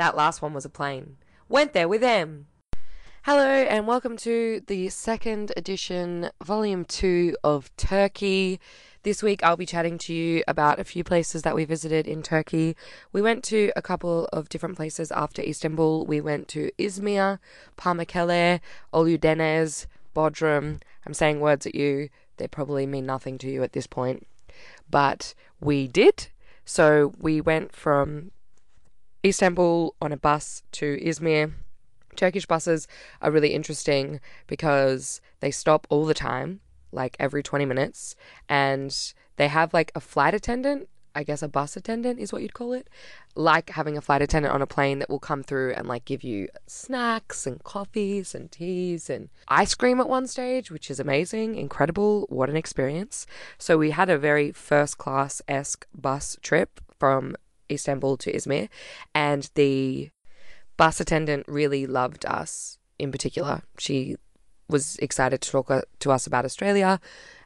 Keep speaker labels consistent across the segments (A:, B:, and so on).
A: That last one was a plane. Went there with them. Hello, and welcome to the second edition, volume two of Turkey. This week I'll be chatting to you about a few places that we visited in Turkey. We went to a couple of different places after Istanbul. We went to Izmir, Pamukkale, Oludeniz, Bodrum. I'm saying words at you, they probably mean nothing to you at this point. But we did. So we went from Istanbul on a bus to Izmir. Turkish buses are really interesting because they stop all the time, like every 20 minutes, and they have like a flight attendant. I guess a bus attendant is what you'd call it. Like having a flight attendant on a plane that will come through and like give you snacks and coffees and teas and ice cream at one stage, which is amazing, incredible. What an experience. So we had a very first class esque bus trip from Istanbul to Izmir, and the bus attendant really loved us in particular. She was excited to talk uh, to us about Australia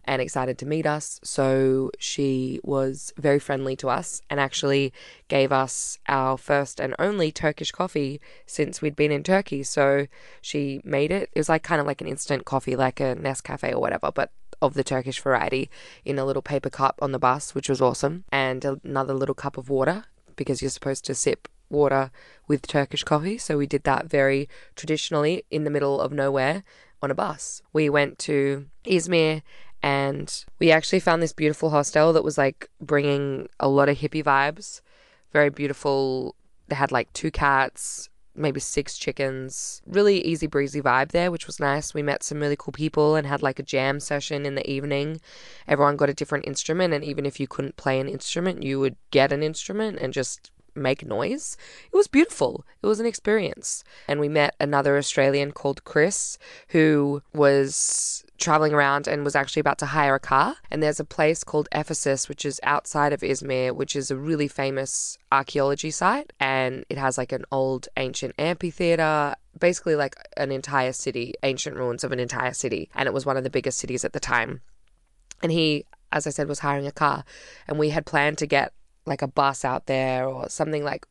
A: and excited to meet us. So she was very friendly to us and actually gave us our first and only Turkish coffee since we'd been in Turkey. So she made it. It was like kind of like an instant coffee, like a Nescafe or whatever, but of the Turkish variety in a little paper cup on the bus, which was awesome, and another little cup of water because you're supposed to sip water with Turkish coffee. So we did that very traditionally in the middle of nowhere on a bus. We went to Izmir and we actually found this beautiful hostel that was like bringing a lot of hippie vibes. Very beautiful. They had like two cats, maybe six chickens. Really easy breezy vibe there, which was nice. We met some really cool people and had like a jam session in the evening. Everyone got a different instrument, and even if you couldn't play an instrument, you would get an instrument and just make noise. It was beautiful. It was an experience. And we met another Australian called Chris who was traveling around and was actually about to hire a car. And there's a place called Ephesus, which is outside of Izmir, which is a really famous archaeology site. And it has like an old ancient amphitheater, basically like an entire city, ancient ruins of an entire city. And it was one of the biggest cities at the time. And he, as I said, was hiring a car. And we had planned to get like a bus out there or something like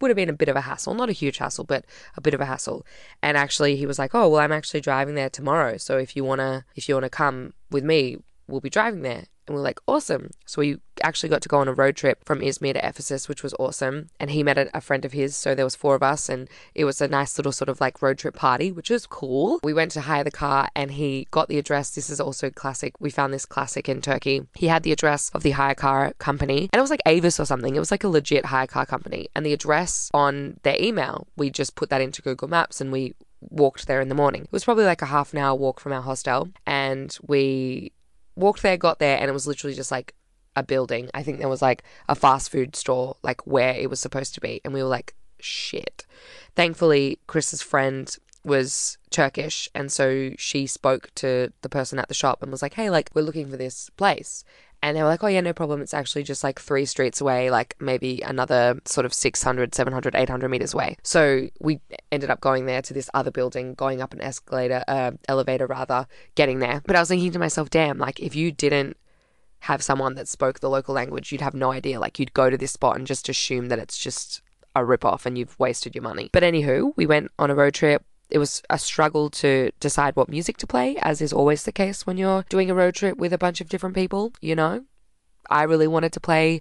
A: would have been a bit of a hassle, not a huge hassle, but a bit of a hassle. And actually he was like, "Oh, well I'm actually driving there tomorrow, so if you want to if you want to come with me, we'll be driving there." And we are like, awesome. So we actually got to go on a road trip from Izmir to Ephesus, which was awesome. And he met a, friend of his, so there was four of us, and it was a nice little sort of like road trip party, which was cool. We went to hire the car, and he got the address. This is also classic. We found this classic in Turkey. He had the address of the hire car company, and it was like Avis or something. It was like a legit hire car company, and the address on their email, we just put that into Google Maps, and we walked there in the morning. It was probably like a half an hour walk from our hostel, and we walked there, got there, and it was literally just like a building. I think there was like a fast food store, like where it was supposed to be. And we were like, shit. Thankfully, Chris's friend was Turkish, and so she spoke to the person at the shop and was like, hey, like, we're looking for this place. And they were like, oh, yeah, no problem. It's actually just like three streets away, like maybe another sort of 600, 700, 800 meters away. So we ended up going there to this other building, going up an escalator, uh, elevator rather, getting there. But I was thinking to myself, damn, like if you didn't have someone that spoke the local language, you'd have no idea. Like you'd go to this spot and just assume that it's just a rip off and you've wasted your money. But anywho, we went on a road trip it was a struggle to decide what music to play, as is always the case when you're doing a road trip with a bunch of different people, you know. I really wanted to play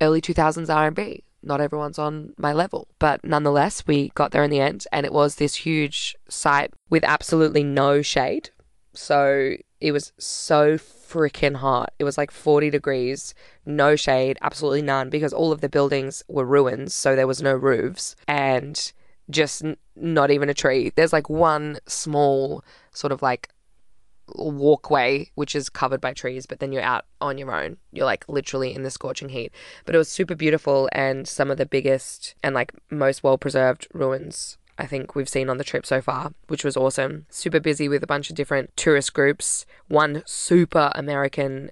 A: early 2000s R&B. Not everyone's on my level, but nonetheless, we got there in the end and it was this huge site with absolutely no shade. So it was so freaking hot. It was like 40 degrees, no shade, absolutely none because all of the buildings were ruins, so there was no roofs and just n- not even a tree. There's like one small sort of like walkway which is covered by trees, but then you're out on your own. You're like literally in the scorching heat. But it was super beautiful and some of the biggest and like most well preserved ruins I think we've seen on the trip so far, which was awesome. Super busy with a bunch of different tourist groups. One super American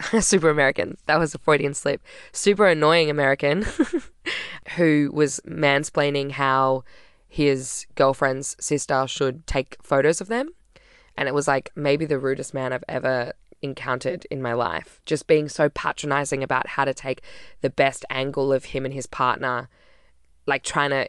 A: super American. That was a Freudian slip. Super annoying American who was mansplaining how his girlfriend's sister should take photos of them. And it was like maybe the rudest man I've ever encountered in my life. Just being so patronizing about how to take the best angle of him and his partner, like trying to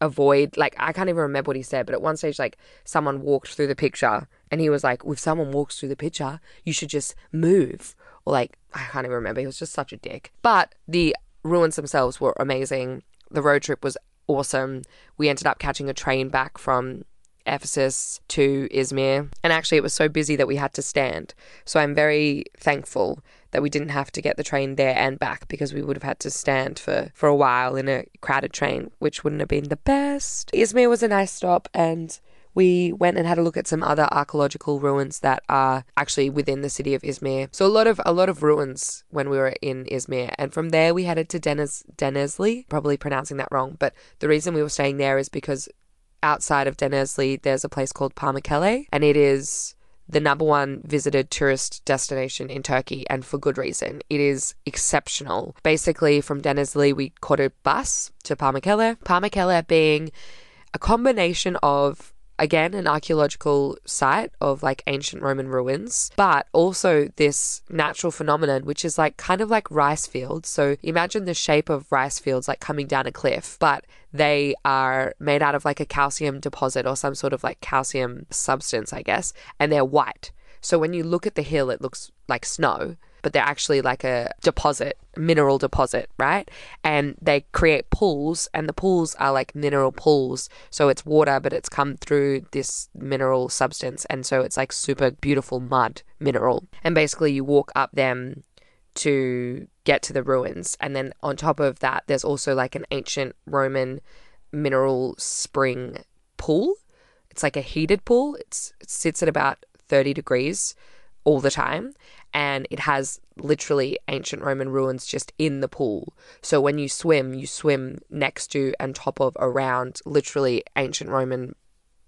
A: avoid like I can't even remember what he said, but at one stage like someone walked through the picture and he was like, if someone walks through the picture, you should just move. Or like I can't even remember. He was just such a dick. But the ruins themselves were amazing. The road trip was awesome. We ended up catching a train back from Ephesus to Izmir. And actually, it was so busy that we had to stand. So I'm very thankful that we didn't have to get the train there and back because we would have had to stand for, for a while in a crowded train, which wouldn't have been the best. Izmir was a nice stop and we went and had a look at some other archaeological ruins that are actually within the city of Izmir. So a lot of a lot of ruins when we were in Izmir, and from there we headed to Denez Denizli. Probably pronouncing that wrong, but the reason we were staying there is because outside of Denizli there's a place called Pamukkale, and it is the number one visited tourist destination in Turkey, and for good reason. It is exceptional. Basically, from Denizli, we caught a bus to Pamukkale. Pamukkale being a combination of again an archaeological site of like ancient Roman ruins, but also this natural phenomenon, which is like kind of like rice fields. So imagine the shape of rice fields like coming down a cliff, but they are made out of like a calcium deposit or some sort of like calcium substance, I guess, and they're white. So when you look at the hill, it looks like snow, but they're actually like a deposit, mineral deposit, right? And they create pools, and the pools are like mineral pools. So it's water, but it's come through this mineral substance. And so it's like super beautiful mud mineral. And basically, you walk up them to get to the ruins. And then on top of that, there's also like an ancient Roman mineral spring pool. It's like a heated pool. It's, it sits at about 30 degrees all the time and it has literally ancient Roman ruins just in the pool. So when you swim, you swim next to and top of around literally ancient Roman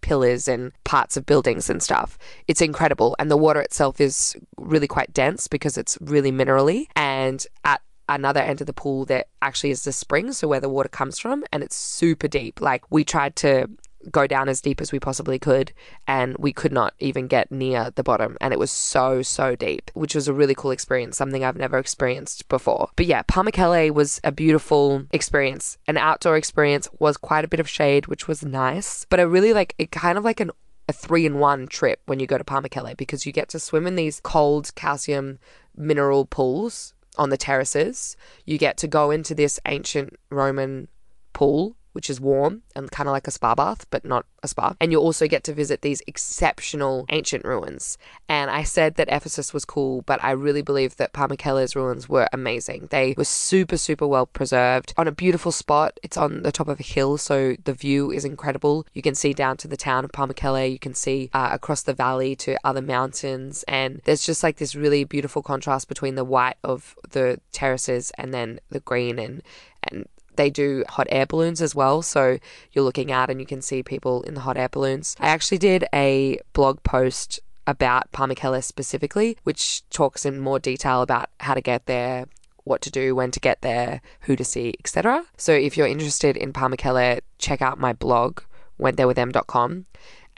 A: pillars and parts of buildings and stuff. It's incredible. And the water itself is really quite dense because it's really minerally. And at another end of the pool there actually is the spring, so where the water comes from, and it's super deep. Like we tried to go down as deep as we possibly could and we could not even get near the bottom and it was so so deep which was a really cool experience something i've never experienced before but yeah Pamukkale was a beautiful experience an outdoor experience was quite a bit of shade which was nice but i really like it kind of like an a three in one trip when you go to Pamukkale because you get to swim in these cold calcium mineral pools on the terraces. You get to go into this ancient Roman pool which is warm and kind of like a spa bath, but not a spa. And you also get to visit these exceptional ancient ruins. And I said that Ephesus was cool, but I really believe that Pamukkale's ruins were amazing. They were super, super well preserved on a beautiful spot. It's on the top of a hill, so the view is incredible. You can see down to the town of Pamukkale, you can see uh, across the valley to other mountains, and there's just like this really beautiful contrast between the white of the terraces and then the green and and they do hot air balloons as well. So you're looking out and you can see people in the hot air balloons. I actually did a blog post about Pamukkale specifically, which talks in more detail about how to get there, what to do, when to get there, who to see, etc. So if you're interested in Pamukkale, check out my blog, wentherewiththem.com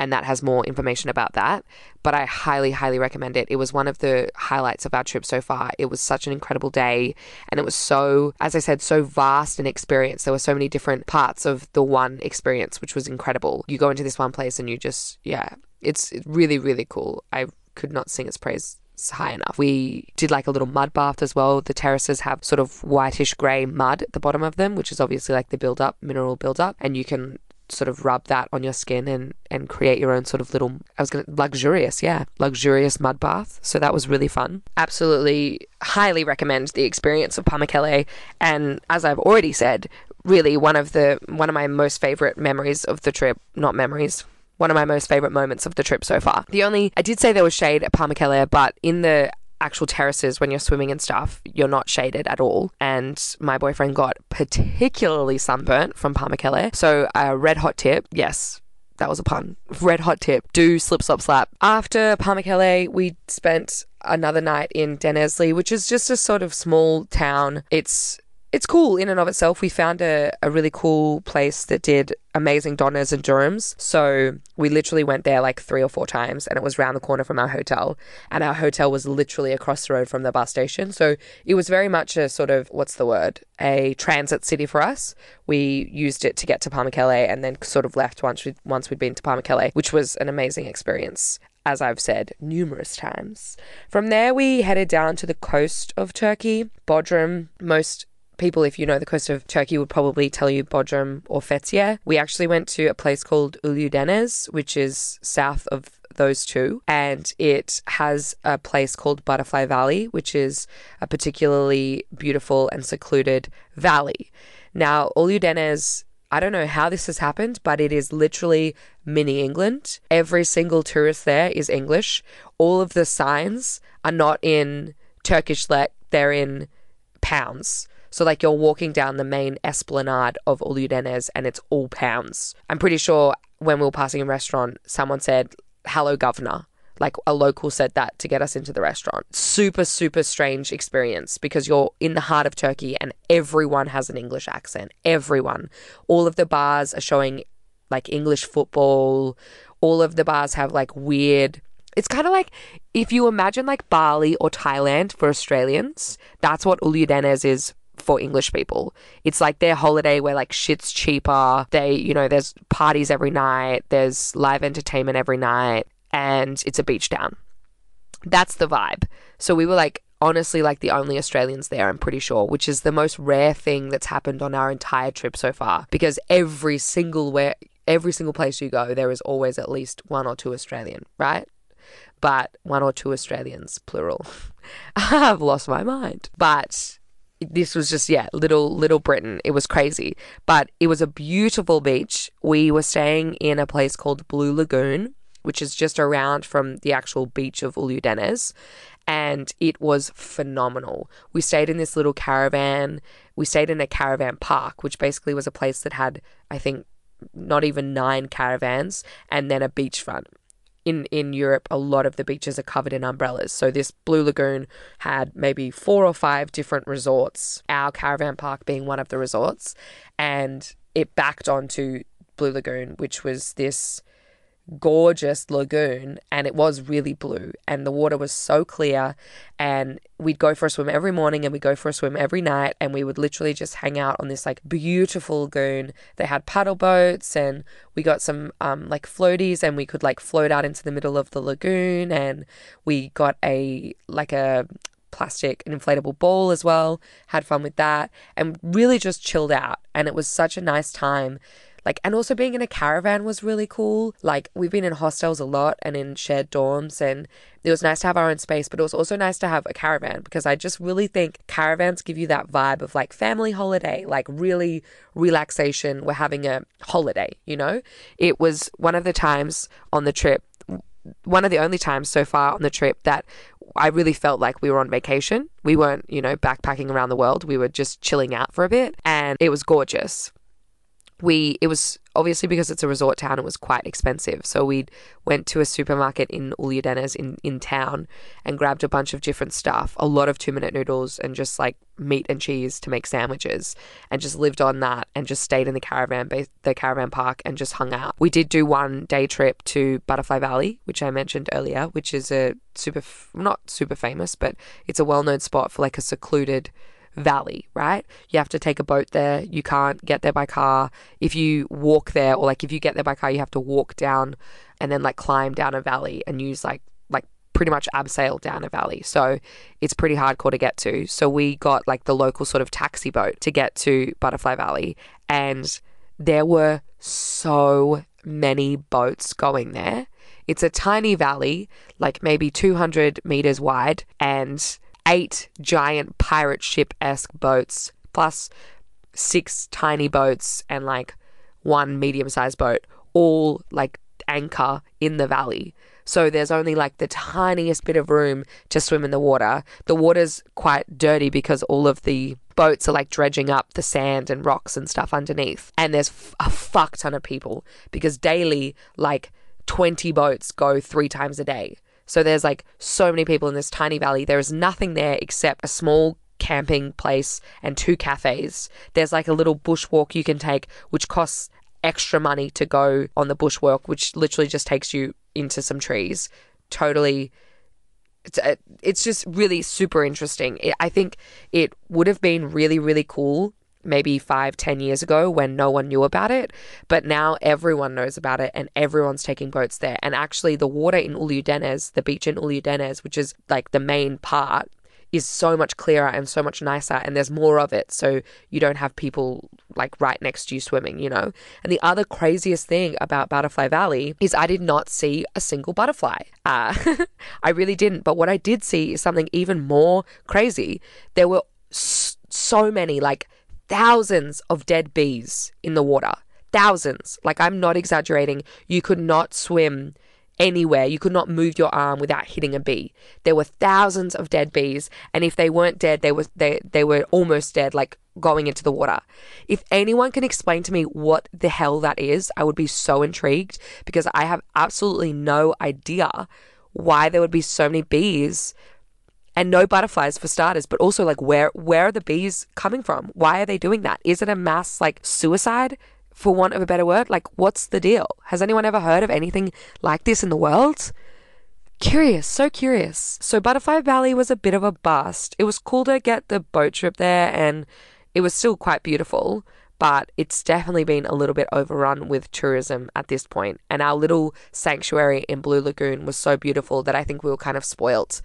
A: and that has more information about that. But I highly, highly recommend it. It was one of the highlights of our trip so far. It was such an incredible day, and it was so, as I said, so vast an experience. There were so many different parts of the one experience, which was incredible. You go into this one place and you just, yeah, it's really, really cool. I could not sing its praise high enough. We did like a little mud bath as well. The terraces have sort of whitish grey mud at the bottom of them, which is obviously like the build up, mineral build up, and you can sort of rub that on your skin and and create your own sort of little I was going luxurious, yeah, luxurious mud bath. So that was really fun. Absolutely highly recommend the experience of Pamukkale and as I've already said, really one of the one of my most favorite memories of the trip, not memories, one of my most favorite moments of the trip so far. The only I did say there was shade at Pamukkale, but in the actual terraces when you're swimming and stuff, you're not shaded at all. And my boyfriend got particularly sunburnt from Pamukkale. So a red hot tip, yes, that was a pun. Red hot tip. Do slip, slop, slap. After Pamukkale, we spent another night in Denizli, which is just a sort of small town. It's it's cool in and of itself. We found a, a really cool place that did amazing doners and durums. So we literally went there like three or four times and it was round the corner from our hotel. And our hotel was literally across the road from the bus station. So it was very much a sort of, what's the word? A transit city for us. We used it to get to Pamukkale and then sort of left once we once we'd been to Pamukkale, which was an amazing experience as I've said numerous times. From there, we headed down to the coast of Turkey, Bodrum. Most people, if you know the coast of Turkey, would probably tell you Bodrum or Fethiye. We actually went to a place called Oludeniz, which is south of those two, and it has a place called Butterfly Valley, which is a particularly beautiful and secluded valley. Now, Oludeniz I don't know how this has happened, but it is literally mini England. Every single tourist there is English. All of the signs are not in Turkish lek, they're in pounds. So, like, you're walking down the main esplanade of Oludeniz and it's all pounds. I'm pretty sure when we were passing a restaurant, someone said, Hello, governor. Like a local said that to get us into the restaurant. Super, super strange experience because you're in the heart of Turkey and everyone has an English accent. Everyone. All of the bars are showing like English football. All of the bars have like weird. It's kind of like if you imagine like Bali or Thailand for Australians, that's what Oludeniz is for English people. It's like their holiday where like shit's cheaper. They, you know, there's parties every night, there's live entertainment every night and it's a beach town. That's the vibe. So we were like, honestly, like the only Australians there, I'm pretty sure, which is the most rare thing that's happened on our entire trip so far. Because every single where every single place you go, there is always at least one or two Australian, right? But one or two Australians, plural. I've lost my mind. But this was just yeah little little britain it was crazy but it was a beautiful beach we were staying in a place called blue lagoon which is just around from the actual beach of Oludeniz. And it was phenomenal. We stayed in this little caravan. We stayed in a caravan park, which basically was a place that had, I think, not even nine caravans and then a beachfront in in Europe, a lot of the beaches are covered in umbrellas. So this Blue Lagoon had maybe four or five different resorts. Our caravan park being one of the resorts, and it backed onto Blue Lagoon, which was this gorgeous lagoon and it was really blue and the water was so clear and we'd go for a swim every morning and we'd go for a swim every night and we would literally just hang out on this like beautiful lagoon they had paddle boats and we got some um, like floaties and we could like float out into the middle of the lagoon and we got a like a plastic inflatable ball as well had fun with that and really just chilled out and it was such a nice time like, and also being in a caravan was really cool. Like, we've been in hostels a lot and in shared dorms, and it was nice to have our own space, but it was also nice to have a caravan because I just really think caravans give you that vibe of like family holiday, like really relaxation. We're having a holiday, you know? It was one of the times on the trip, one of the only times so far on the trip that I really felt like we were on vacation. We weren't, you know, backpacking around the world. We were just chilling out for a bit and it was gorgeous we it was obviously because it's a resort town it was quite expensive. So we went to a supermarket in Oludeniz in, in town and grabbed a bunch of different stuff a lot of two minute noodles and just like meat and cheese to make sandwiches and just lived on that and just stayed in the caravan the caravan park and just hung out. We did do one day trip to Butterfly Valley which I mentioned earlier which is a super not super famous but it's a well known spot for like a secluded valley, right? You have to take a boat there. You can't get there by car. If you walk there, or like if you get there by car, you have to walk down and then like climb down a valley and use like like pretty much abseil down a valley. So it's pretty hardcore to get to. So we got like the local sort of taxi boat to get to Butterfly Valley and there were so many boats going there. It's a tiny valley, like maybe 200 meters wide, and eight giant pirate ship esque boats, plus six tiny boats and like one medium sized boat, all like anchor in the valley. So there's only like the tiniest bit of room to swim in the water. The water's quite dirty because all of the boats are like dredging up the sand and rocks and stuff underneath. And there's a fuck ton of people because daily, like 20 boats go three times a day. So there's like so many people in this tiny valley. There is nothing there except a small camping place and two cafes. There's like a little bushwalk you can take, which costs extra money to go on the bushwalk, which literally just takes you into some trees. Totally. It's, uh, it's just really super interesting. I think it would have been really, really cool maybe five, ten years ago when no one knew about it. But now everyone knows about it and everyone's taking boats there. And actually, the water in Oludeniz, the beach in Oludeniz, which is like the main part, is so much clearer and so much nicer and there's more of it so you don't have people like right next to you swimming you know and the other craziest thing about butterfly valley is i did not see a single butterfly uh, i really didn't but what i did see is something even more crazy there were so many like thousands of dead bees in the water. Thousands. Like, I'm not exaggerating. You could not swim anywhere. You could not move your arm without hitting a bee. There were thousands of dead bees, and if they weren't dead, they were they they were almost dead, like going into the water. If anyone can explain to me what the hell that is, I would be so intrigued because I have absolutely no idea why there would be so many bees and no butterflies for starters but also like where where are the bees coming from? Why are they doing that? Is it a mass like suicide for want of a better word? Like what's the deal? Has anyone ever heard of anything like this in the world? Curious so curious. So butterfly valley was a bit of a bust. It was cool to get the boat trip there and it was still quite beautiful but it's definitely been a little bit overrun with tourism at this point and our little sanctuary in blue lagoon was so beautiful that i think we were kind of spoilt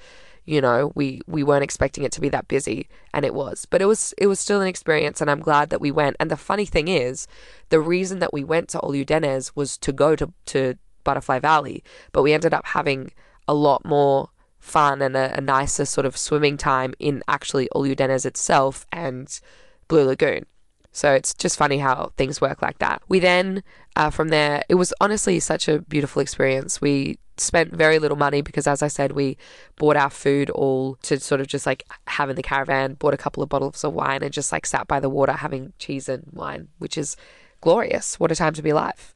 A: you know we we weren't expecting it to be that busy and it was. But it was it was still an experience and i'm glad that we went. And the funny thing is the reason that we went to Oludeniz was to go to to butterfly valley but we ended up having a lot more fun and a, a nicer sort of swimming time in actually Oludeniz itself and blue lagoon so it's just funny how things work like that. We then, uh, from there, it was honestly such a beautiful experience. We spent very little money because, as I said, we bought our food all to sort of just like have in the caravan, bought a couple of bottles of wine, and just like sat by the water having cheese and wine, which is glorious. What a time to be alive.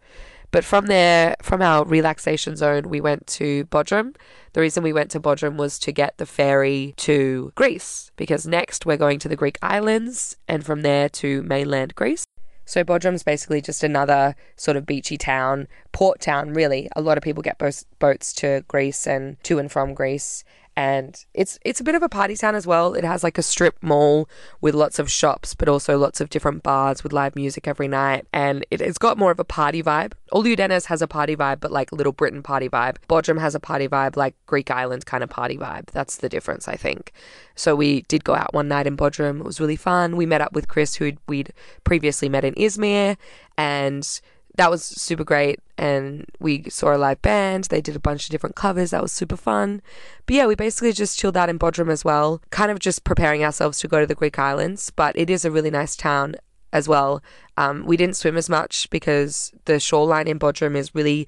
A: But from there, from our relaxation zone, we went to Bodrum. The reason we went to Bodrum was to get the ferry to Greece, because next we're going to the Greek islands and from there to mainland Greece. So Bodrum's basically just another sort of beachy town, port town, really. A lot of people get boats to Greece and to and from Greece and it's it's a bit of a party town as well. It has like a strip mall with lots of shops, but also lots of different bars with live music every night, and it, has got more of a party vibe. Oludeniz has a party vibe, but like Little Britain party vibe. Bodrum has a party vibe, like Greek island kind of party vibe. That's the difference, I think. So we did go out one night in Bodrum. It was really fun. We met up with Chris, who we'd previously met in Izmir, and that was super great. And we saw a live band. They did a bunch of different covers. That was super fun. But yeah, we basically just chilled out in Bodrum as well, kind of just preparing ourselves to go to the Greek islands. But it is a really nice town as well. Um, we didn't swim as much because the shoreline in Bodrum is really,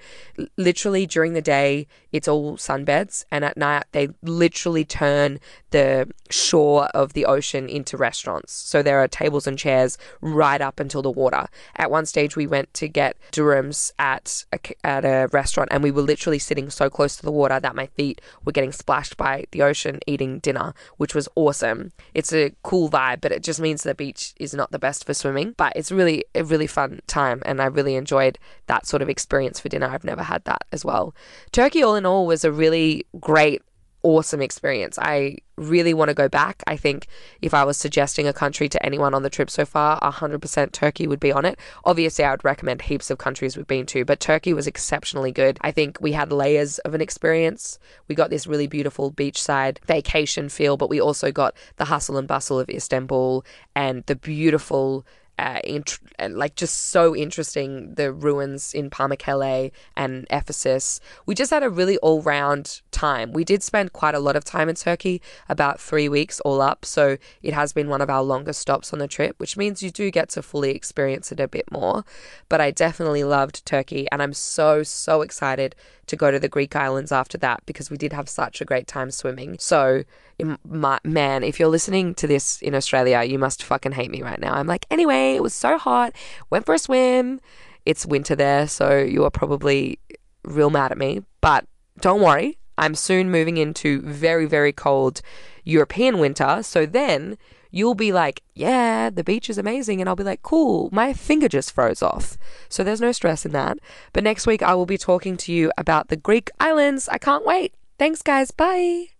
A: literally during the day, it's all sunbeds, and at night they literally turn the shore of the ocean into restaurants. So there are tables and chairs right up until the water. At one stage, we went to get durums at a, at a restaurant, and we were literally sitting so close to the water that my feet were getting splashed by the ocean eating dinner, which was awesome. It's a cool vibe, but it just means the beach is not the best for swimming, but it's really a really fun time and I really enjoyed that sort of experience for dinner. I've never had that as well. Turkey, all in all, was a really great awesome experience. I really want to go back. I think if I was suggesting a country to anyone on the trip so far, 100% Turkey would be on it. Obviously, I would recommend heaps of countries we've been to, but Turkey was exceptionally good. I think we had layers of an experience. We got this really beautiful beachside vacation feel, but we also got the hustle and bustle of Istanbul and the beautiful uh, like just so interesting the ruins in Pamukkale and Ephesus. We just had a really all round time. We did spend quite a lot of time in Turkey, about three weeks all up. So it has been one of our longest stops on the trip, which means you do get to fully experience it a bit more. But I definitely loved Turkey and I'm so, so excited to go to the Greek islands after that because we did have such a great time swimming. So, my, man, if you're listening to this in Australia, you must fucking hate me right now. I'm like, anyway, it was so hot, went for a swim. It's winter there, so you are probably real mad at me. But don't worry, I'm soon moving into very, very cold European winter. So then you'll be like, yeah, the beach is amazing. And I'll be like, cool, my finger just froze off. So there's no stress in that. But next week, I will be talking to you about the Greek islands. I can't wait. Thanks, guys. Bye.